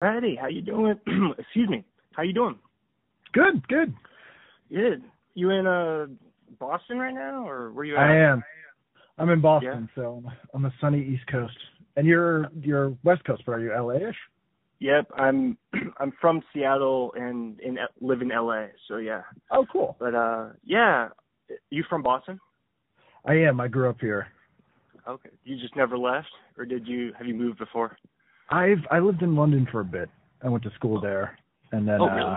Patty, how you doing? Excuse me. How you doing? Good, good. Good. You in uh Boston right now, or where you at? I am. I'm in Boston, yeah. so on the sunny East Coast. And you're you're West Coast, but are you LA-ish? Yep, I'm I'm from Seattle and in live in LA, so yeah. Oh, cool. But uh, yeah, you from Boston? I am. I grew up here. Okay. You just never left, or did you? Have you moved before? I've I lived in London for a bit. I went to school there, and then oh, really? uh,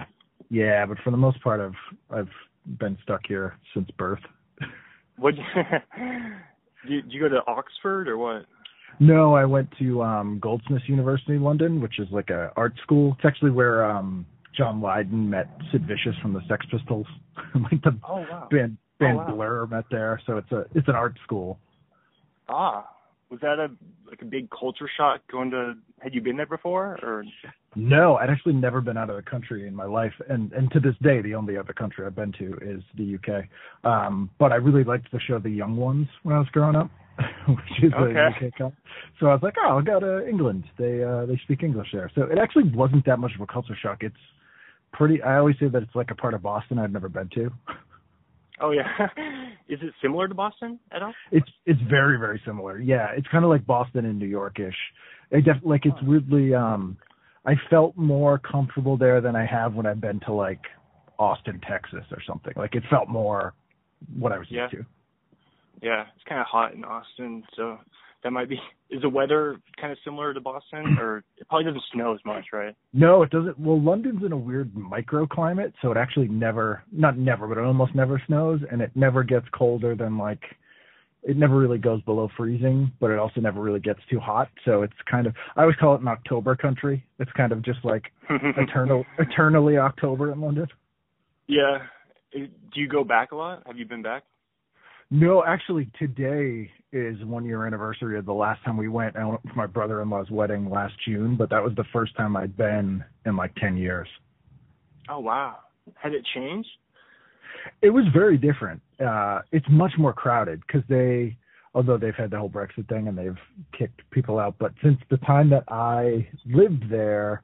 yeah, but for the most part, I've I've been stuck here since birth. What? did you go to Oxford or what? No, I went to um Goldsmiths University, London, which is like a art school. It's actually where um John Lydon met Sid Vicious from the Sex Pistols. like the oh, wow. band band oh, wow. Blur met there, so it's a it's an art school. Ah, was that a like a big culture shock going to had you been there before or? No i'd actually never been out of the country in my life and and to this day the only other country i've been to is the uk um but i really liked the show the young ones when i was growing up which is okay. a uk cop. so i was like oh i'll go to england. They uh they speak english there. So it actually wasn't that much of a culture shock. It's pretty i always say that it's like a part of boston i've never been to oh yeah is it similar to Boston at all? It's it's very very similar. Yeah, it's kind of like Boston and New Yorkish. It def- like it's weirdly um I felt more comfortable there than I have when I've been to like Austin, Texas or something. Like it felt more what I was yeah. used to. Yeah, it's kind of hot in Austin, so that might be. Is the weather kind of similar to Boston, or it probably doesn't snow as much, right? No, it doesn't. Well, London's in a weird microclimate, so it actually never, not never, but it almost never snows, and it never gets colder than like. It never really goes below freezing, but it also never really gets too hot. So it's kind of I always call it an October country. It's kind of just like eternal, eternally October in London. Yeah. Do you go back a lot? Have you been back? No, actually, today is one year anniversary of the last time we went. I went for my brother-in-law's wedding last June, but that was the first time I'd been in like ten years. Oh wow! Had it changed? It was very different. Uh, it's much more crowded because they, although they've had the whole Brexit thing and they've kicked people out, but since the time that I lived there,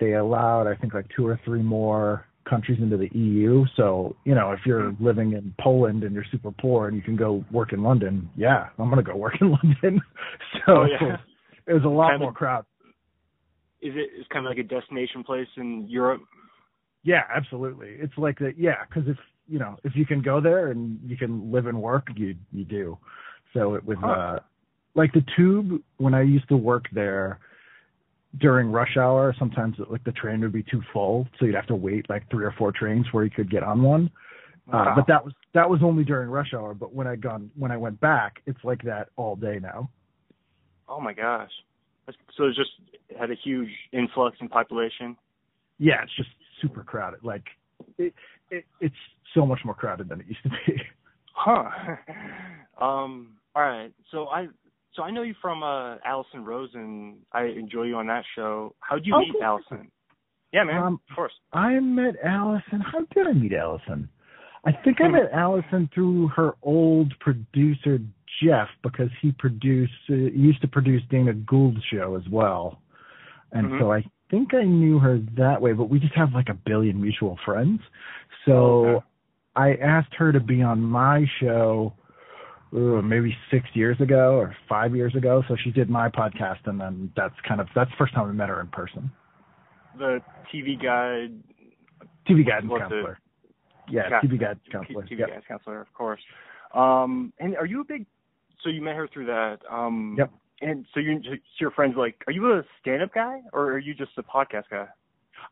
they allowed I think like two or three more countries into the EU. So, you know, if you're Hmm. living in Poland and you're super poor and you can go work in London, yeah, I'm going to go work in London. so Oh, yeah. it was a lot Kind of- more crowd. Is it? It's kind of like a destination place in Europe. Yeah, absolutely. It's like that. Yeah, because if you know if you can go there and you can live and work, you you do. So it was Huh. uh like the tube when I used to work there during rush hour. Sometimes like the train would be too full, so you'd have to wait like three or four trains where you could get on one. Uh, but that was that was only during rush hour. But when I gone when I went back, it's like that all day now. Oh my gosh! So it just had a huge influx in population. Yeah, it's just super crowded. Like it, it it's so much more crowded than it used to be. Huh. um. All right. So I. So I know you from uh, Allison Rosen. I enjoy you on that show. How'd you Oh, meet cool. Allison? Yeah, man. Um, of course. I met Allison. How did I meet Allison? I think I met Allison through her old producer Jeff because he produced uh, he used to produce Dana Gould's show as well, and Mhm. so I think I knew her that way. But we just have like a billion mutual friends, so Oh, okay. I asked her to be on my show. Ooh, maybe six years ago or five years ago. So she did my podcast, and then that's kind of that's the first time I met her in person. The TV guide. TV guidance counselor. Yeah, Got- TV guidance counselor. TV Yep. guidance counselor, of course. Um. And are you a big? So you met her through that. Um. Yep. And so you, so your friends like, are you a stand-up guy or are you just a podcast guy?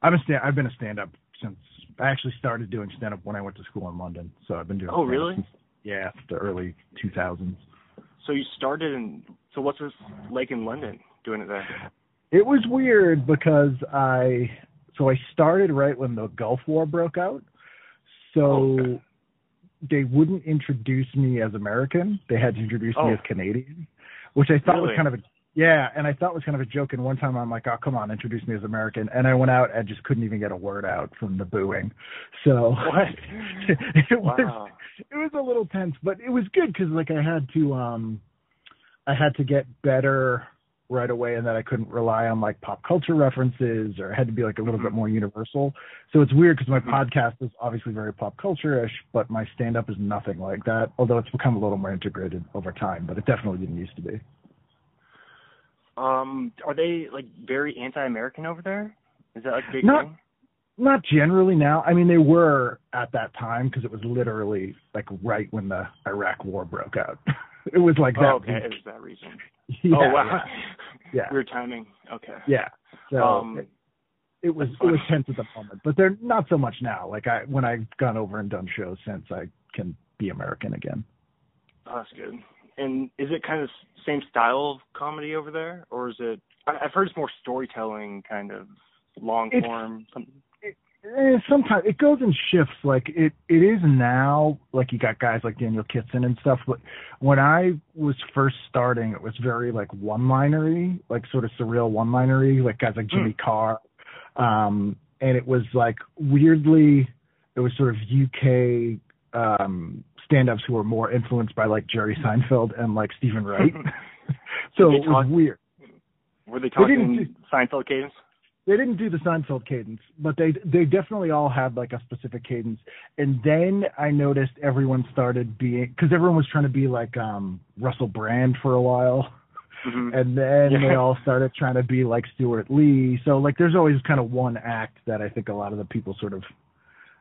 I'm a stand. I've been a stand-up since I actually started doing stand-up when I went to school in London. So I've been doing. Oh, really? Since, yeah, the early 2000s. So you started in. So what's this like in London doing it there? It was weird because I so I started right when the Gulf War broke out. So Oh, okay. they wouldn't introduce me as American. They had to introduce Oh. me as Canadian, which I thought was kind of a yeah, and I thought it was kind of a joke. And one time I'm like, oh come on, introduce me as American, and I went out and just couldn't even get a word out from the booing. So What? it was Wow. it was a little tense, but it was good because like I had to um I had to get better right away and that I couldn't rely on like pop culture references or had to be like a little Mm-hmm. bit more universal. So it's weird because my Mhm. podcast is obviously very pop culture-ish, but my stand-up is nothing like that. Although it's become a little more integrated over time, but it definitely didn't used to be. Um, are they like very anti-American over there? Is that like a big Not- thing? Not generally now. I mean, they were at that time because it was literally like right when the Iraq War broke out. it was like that. Oh, okay, it was that reason. Yeah, oh wow. Yeah. Weird timing. Okay. Yeah. So Um, it, it was it was funny. tense at the moment, but they're not so much now. Like I when I've gone over and done shows since, I can be American again. Oh, that's good. And is it kind of same style of comedy over there, or is it? I- I've heard it's more storytelling, kind of long form. Something. Eh, sometimes it goes in shifts. Like it, it is now. Like you got guys like Daniel Kitson and stuff. But when I was first starting, it was very like one-linery, like sort of surreal one-linery, like guys like Jimmy Carr. Um, and it was like weirdly, it was sort of UK um, stand-ups who were more influenced by like Jerry Seinfeld and like Steven Wright. so it was weird. Were they They didn't talking Seinfeld cadence? they didn't do the Seinfeld cadence, but they they definitely all had like a specific cadence. And then I noticed everyone started being because everyone was trying to be like um Russell Brand for a while, Mhm. and then Yeah. they all started trying to be like Stewart Lee. So like there's always kind of one act that I think a lot of the people sort of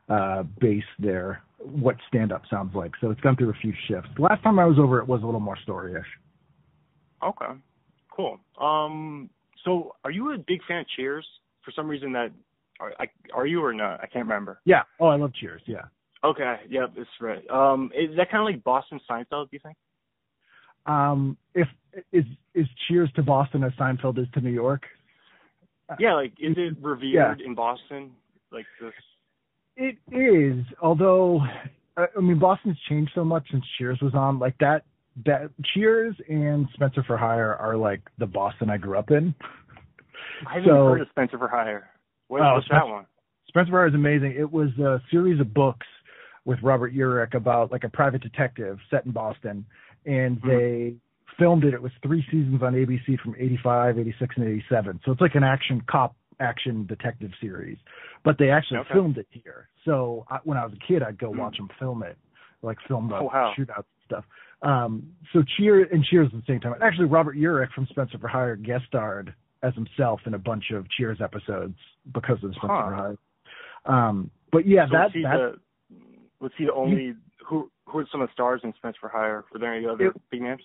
uh base their what stand up sounds like. So it's gone through a few shifts. Last time I was over, it was a little more storyish. Okay. Cool. Um. So, are you a big fan of Cheers? For some reason, that are, I, are you or not? I can't remember. Yeah. Oh, I love Cheers. Yeah. Okay. Yep, that's right. Um. Is that kind of like Boston Seinfeld? Do you think? Um, if is is Cheers to Boston as Seinfeld is to New York? Yeah. Like, is it revered in Boston? Like this? It is, although I mean Boston's changed so much since Cheers was on. Like that, that Cheers and Spenser for Hire are like the Boston I grew up in. I haven't So- heard of Spenser for Hire. What, Oh, what's Spenser- that one? Spenser for Hire is amazing. It was a series of books with Robert Urich about like a private detective set in Boston, and Hmm. they filmed it. It was three seasons on ABC from 85, 86, and 87. So it's like an action cop action detective series, but they actually Okay. filmed it here. So I, when I was a kid, I'd go Hmm. watch them film it, like film the Oh, wow. shootouts and stuff. Um, so Cheer and Cheers at the same time. Actually, Robert Urich from Spenser for Hire guest starred as himself in a bunch of Cheers episodes because of Spenser Huh. for Hire. Um, but yeah, so that was he that the was he the only who who are some of the stars in Spenser for Hire? Were there any other It- big names?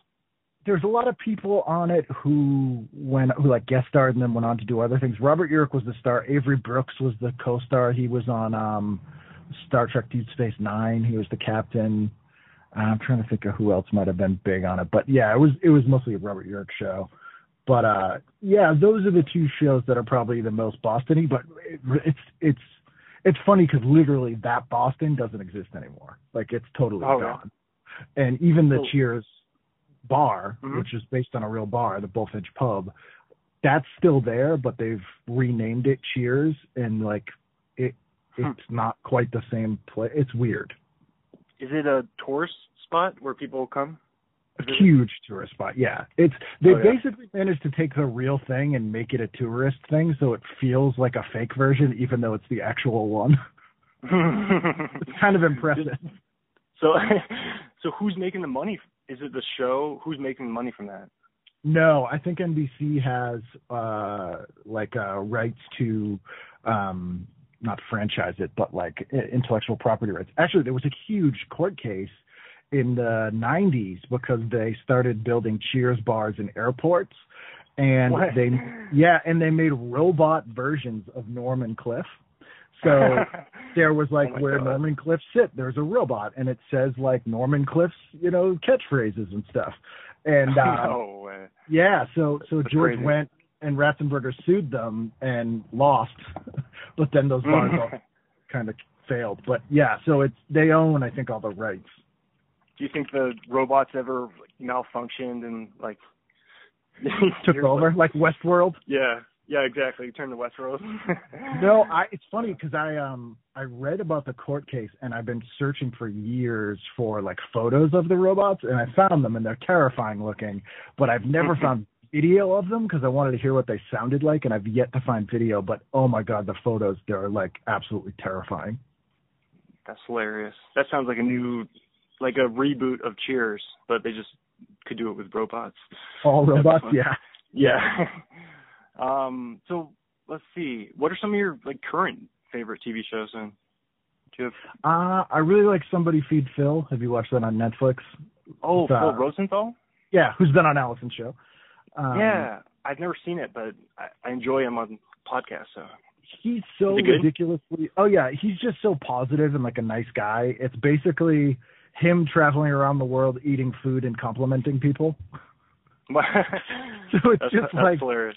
There's a lot of people on it who went who like guest starred and then went on to do other things. Robert Urich was the star. Avery Brooks was the co-star. He was on um Star Trek Deep Space Nine. He was the captain. I'm trying to think of who else might have been big on it, but yeah, it was it was mostly a Robert Urich show. But uh yeah, those are the two shows that are probably the most Bostony. But it, it's it's it's funny because literally that Boston doesn't exist anymore. Like it's totally Oh, yeah. gone. And even the Cool. Cheers bar, Mhm. which is based on a real bar, the Bullfinch Pub, that's still there, but they've renamed it Cheers, and like it, Hmm. it's not quite the same place. It's weird. Is it a tourist spot where people come? A huge tourist spot. Yeah, it's they Oh, yeah. basically managed to take the real thing and make it a tourist thing, so it feels like a fake version, even though it's the actual one. It's kind of impressive. so, so who's making the money? Is it the show? Who's making money from that? No, I think NBC has uh like uh rights to um not franchise it, but like intellectual property rights. Actually, there was a huge court case in the 90s because they started building Cheers bars in airports and What? they yeah, and they made robot versions of Norm and Cliff. So there was like Oh where God. Norm and Cliff sit, there's a robot and it says like Norm and Cliff's, you know, catchphrases and stuff. And uh no yeah, so so That's George crazy. went and Ratzenberger sued them and lost, but then those bars all kind of failed. But yeah, so it's they own I think all the rights. Do you think the robots ever like, malfunctioned and like Took over like- like Westworld. yeah, yeah, exactly. Turn to Westworld. No, I it's funny because I um I read about the court case and I've been searching for years for like photos of the robots and I found them and they're terrifying looking, but I've never found video of them because I wanted to hear what they sounded like, and I've yet to find video. But oh my god, the photos they're like absolutely terrifying. That's hilarious. That sounds like a new, like a reboot of Cheers, but they just could do it with robots. All robots, yeah. Yeah. um. So let's see. What are some of your like current favorite TV shows? Then, do you have? Uh, I really like Somebody Feed Phil. Have you watched that on Netflix? Oh, It's, uh, Phil Rosenthal. Yeah, who's been on Allison's show. Um, yeah, I've never seen it, but I, I enjoy him on podcasts. So he's so Is it good? ridiculously oh yeah he's just so positive and like a nice guy it's basically him traveling around the world eating food and complimenting people so it's that's, just that's like hilarious.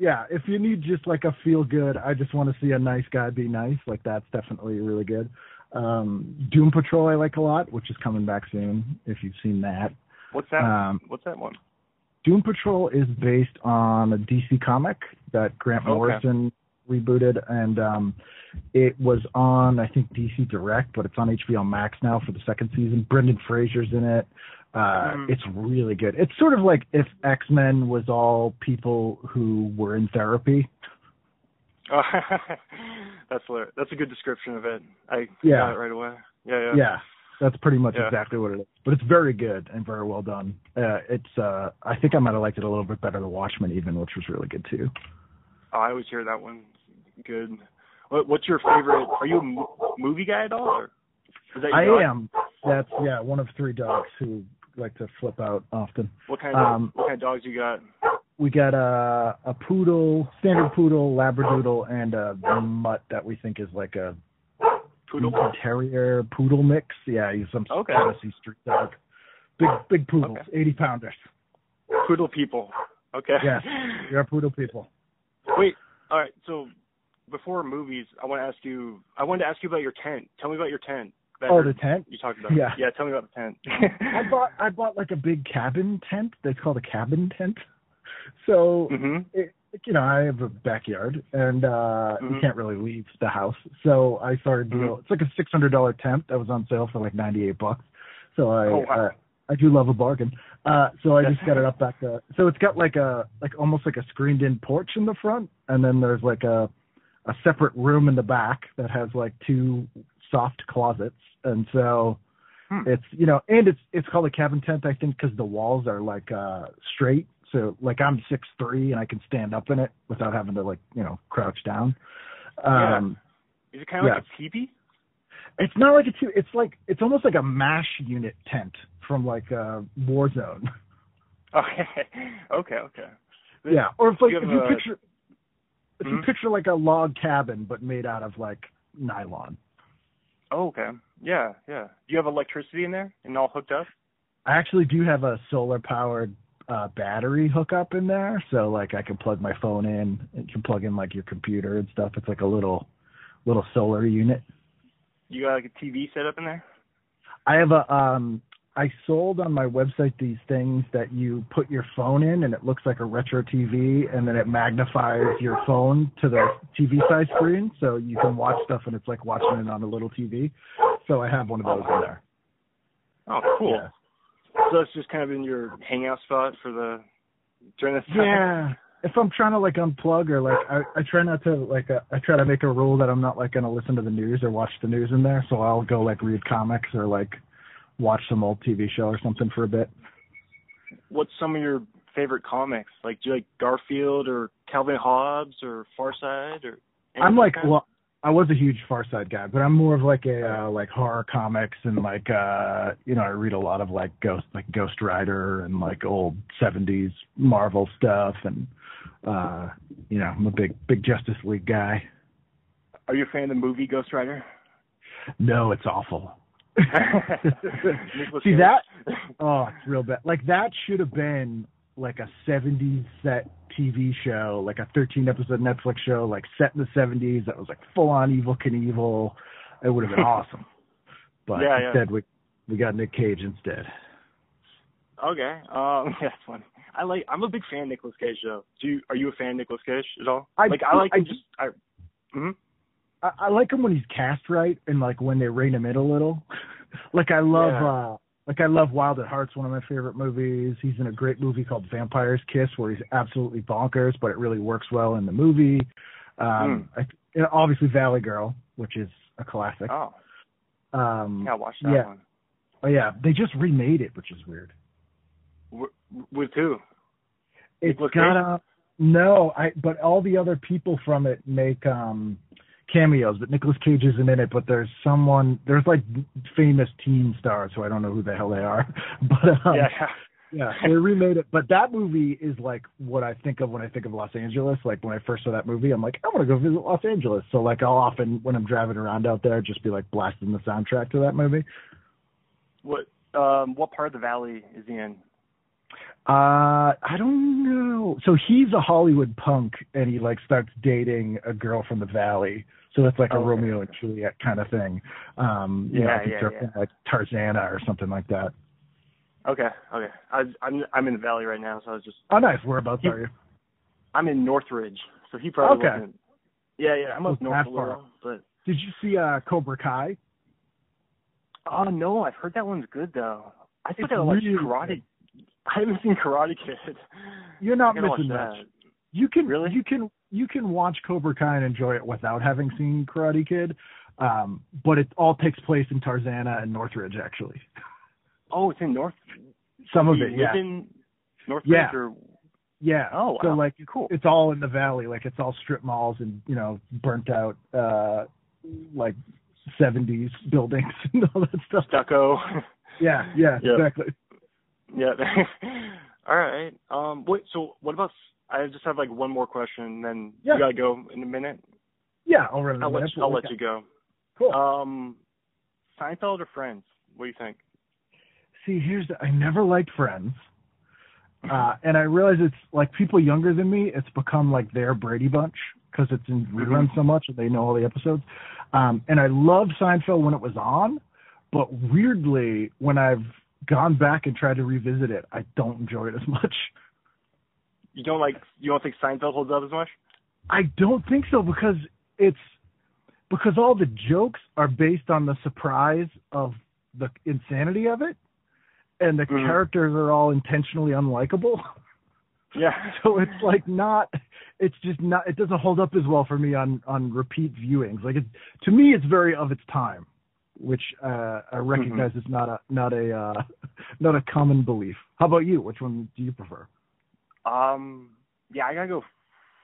Yeah if you need just like a feel good i just want to see a nice guy be nice like that's definitely really good um doom patrol i like a lot which is coming back soon if you've seen that What's that? um What's that one? Doom Patrol is based on a DC comic that Grant Okay. Morrison rebooted, and um, it was on I think DC Direct, but it's on HBO Max now for the second season. Brendan Fraser's in it. Uh, Mhm. It's really good. It's sort of like if X Men was all people who were in therapy. Oh, that's hilarious. That's a good description of it. I Yeah. got it right away. Yeah, yeah. Yeah, that's pretty much Yeah. exactly what it is. But it's very good and very well done. Uh, it's uh, I think I might have liked it a little bit better than Watchmen even, which was really good too. Oh, I always hear that one. Good. What, what's your favorite? Are you a movie guy at all? Or is that I am. That's yeah, one of three dogs who like to flip out often. What kind of Um, what kind of dogs you got? We got a a poodle, standard poodle, labradoodle, and a mutt that we think is like a Poodle. Terrier poodle mix. Yeah, he's some Okay. Tennessee street dog. Big big poodles, Okay. eighty pounders. Poodle people. Okay. Yes, we are poodle people. Wait. All right. So before movies, I want to ask you. I wanted to ask you about your tent. Tell me about your tent. Oh, the tent. you talked about. Yeah. Yeah. Tell me about the tent. I bought I bought like a big cabin tent that's called a cabin tent. So Mhm. it, you know, I have a backyard and uh you Mhm. can't really leave the house. So I started deal. Mhm. It's like a six hundred dollar tent that was on sale for like ninety eight bucks. So I Oh, wow. uh, I do love a bargain. Uh so I just got it up back there. so it's got like a like almost like a screened in porch in the front and then there's like a a separate room in the back that has like two soft closets and so Hmm. it's you know and it's it's called a cabin tent i think because the walls are like uh straight so like i'm six three and i can stand up in it without having to like you know crouch down Yeah. um Is it kind of like a teepee? it's not like a two it's like it's almost like a mash unit tent from like uh warzone Okay. Okay. Okay. yeah or if like you if you a- picture if you Mhm. picture like a log cabin but made out of like nylon Oh, okay. Yeah. Yeah. Do you have electricity in there and all hooked up? I actually do have a solar powered uh battery hookup in there, so like I can plug my phone in, and you can plug in like your computer and stuff. It's like a little little solar unit. You got like a TV set up in there? I have a um I sold on my website these things that you put your phone in and it looks like a retro TV and then it magnifies your phone to the TV size screen so you can watch stuff and it's like watching it on a little TV. So I have one of those in there. Oh, cool. Yeah. So that's just kind of in your hangout spot for the during the time. Yeah. If I'm trying to like unplug or like I, I try not to like uh, I try to make a rule that I'm not like gonna listen to the news or watch the news in there, so I'll go like read comics or like watch some old TV show or something for a bit. What's some of your favorite comics? Like do you like Garfield or Calvin Hobbes or Far Side or? I'm like kind? well I was a huge Far Side guy, but I'm more of like a uh, like horror comics and like uh you know I read a lot of like Ghost like Ghost Rider and like old 70s Marvel stuff and uh you know I'm a big big Justice League guy. Are you a fan of the movie Ghost Rider? No, it's awful. See that? Oh, it's real bad. Like that should have been like a 70s set TV show, like a 13 episode Netflix show, like set in the 70s that was like full on Evel Knievel. It would have been awesome. But Yeah, yeah. instead, we we got Nick Cage instead. Okay. Um, yeah, that's funny. I like. I'm a big fan of Nicolas Cage though. Do you? Are you a fan of Nicolas Cage at all? I like. I like I just. I. hmm I, I like him when he's cast right and like when they rein him in a little. like I love Yeah. uh Like I love Wild at Heart's one of my favorite movies. He's in a great movie called Vampire's Kiss where he's absolutely bonkers, but it really works well in the movie. Um, mm. I, know, obviously Valley Girl, which is a classic. Oh. Um, yeah, watch that yeah. one. Oh yeah, they just remade it, which is weird. with who? It's got a no, I but all the other people from it make um cameos, but Nicolas Cage isn't in it. But there's someone, there's like famous teen stars who I don't know who the hell they are. But um, yeah, yeah, they remade it. But that movie is like what I think of when I think of Los Angeles. Like when I first saw that movie, I'm like, I want to go visit Los Angeles. So like I'll often when I'm driving around out there, just be like blasting the soundtrack to that movie. What um what part of the valley is he in? Uh, I don't know. So he's a Hollywood punk, and he like starts dating a girl from the valley. So it's like a. Romeo and Juliet kind of thing. Um, you yeah, know, I think yeah, they're yeah. like Tarzana or something like that. Okay, okay. I, I'm I'm in the valley right now, so I was just. Oh, nice. Whereabouts He- are you? I'm in Northridge, so he probably Okay. wasn't. Yeah, yeah. I'm up north that a little, but Did you see uh Cobra Kai? oh no, I've heard that one's good though. I I like really Karate. I haven't seen Karate Kid. You're not I gotta watch missing that. much. You can Really? you can you can watch Cobra Kai and enjoy it without having seen Karate Kid. Um, but it all takes place in Tarzana and Northridge actually. Oh, it's in North. Some of it, yeah. in Northridge Yeah. or Yeah. Oh, So wow. like Cool. it's all in the valley, like it's all strip malls and, you know, burnt out uh like seventies buildings and all that stuff. stucco. Yeah, yeah, Yep. exactly. yeah. All right. Um. Wait. So what about? I just have like one more question, and then Yeah. you gotta go in a minute. Yeah, I'll run. I'll let you, I'll let you go. Cool. Um, Seinfeld or Friends? What do you think? See, here's the, I never liked Friends. Uh, and I realize it's like people younger than me, it's become like their Brady Bunch because it's in reruns so much and they know all the episodes. Um, and I loved Seinfeld when it was on, but weirdly, when I've gone back and tried to revisit it, I don't enjoy it as much. You don't like? You don't think Seinfeld holds up as much? I don't think so because it's because all the jokes are based on the surprise of the insanity of it, and the Mhm. characters are all intentionally unlikable. Yeah. so it's like not it's just not it doesn't hold up as well for me on on repeat viewings like it to me it's very of its time which uh i recognize is not a not a uh not a common belief how about you which one do you prefer Um. Yeah, I gotta go.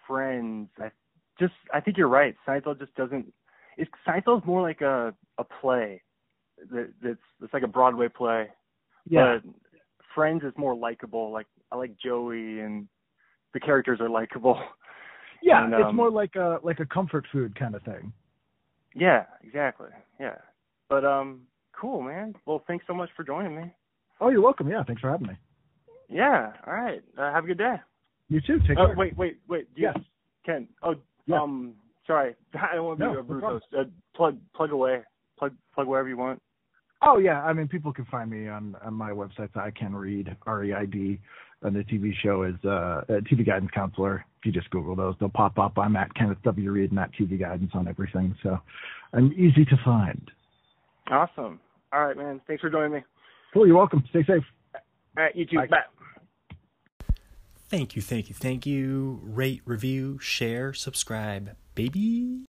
Friends. I just. I think you're right. Seinfeld just doesn't. It's Seinfeld's more like a a play. That that's it's like a Broadway play. But Friends is more likable. Like I like Joey and the characters are likable. yeah and, it's um, more like a like a comfort food kind of thing Yeah, exactly. Yeah. But um cool, man. Well, thanks so much for joining me. oh you're welcome yeah thanks for having me Yeah. All right. Uh, have a good day. you too take Oh, care wait, wait, wait. Do you- yes Ken. Oh, Yeah. um sorry. I don't want to be No, a no rude host. Uh, plug plug away. Plug plug wherever you want. Oh yeah, I mean people can find me on, on my website. I can Reid R E I D, and the TV show is uh, a TV guidance counselor. If you just Google those, they'll pop up. I'm at Kenneth W Reid and at TV guidance on everything, so I'm easy to find. Awesome. All right, man. Thanks for joining me. Cool, you're welcome. Stay safe. All right, you too. Bye. Bye. Thank you, thank you, thank you. Rate, review, share, subscribe, baby.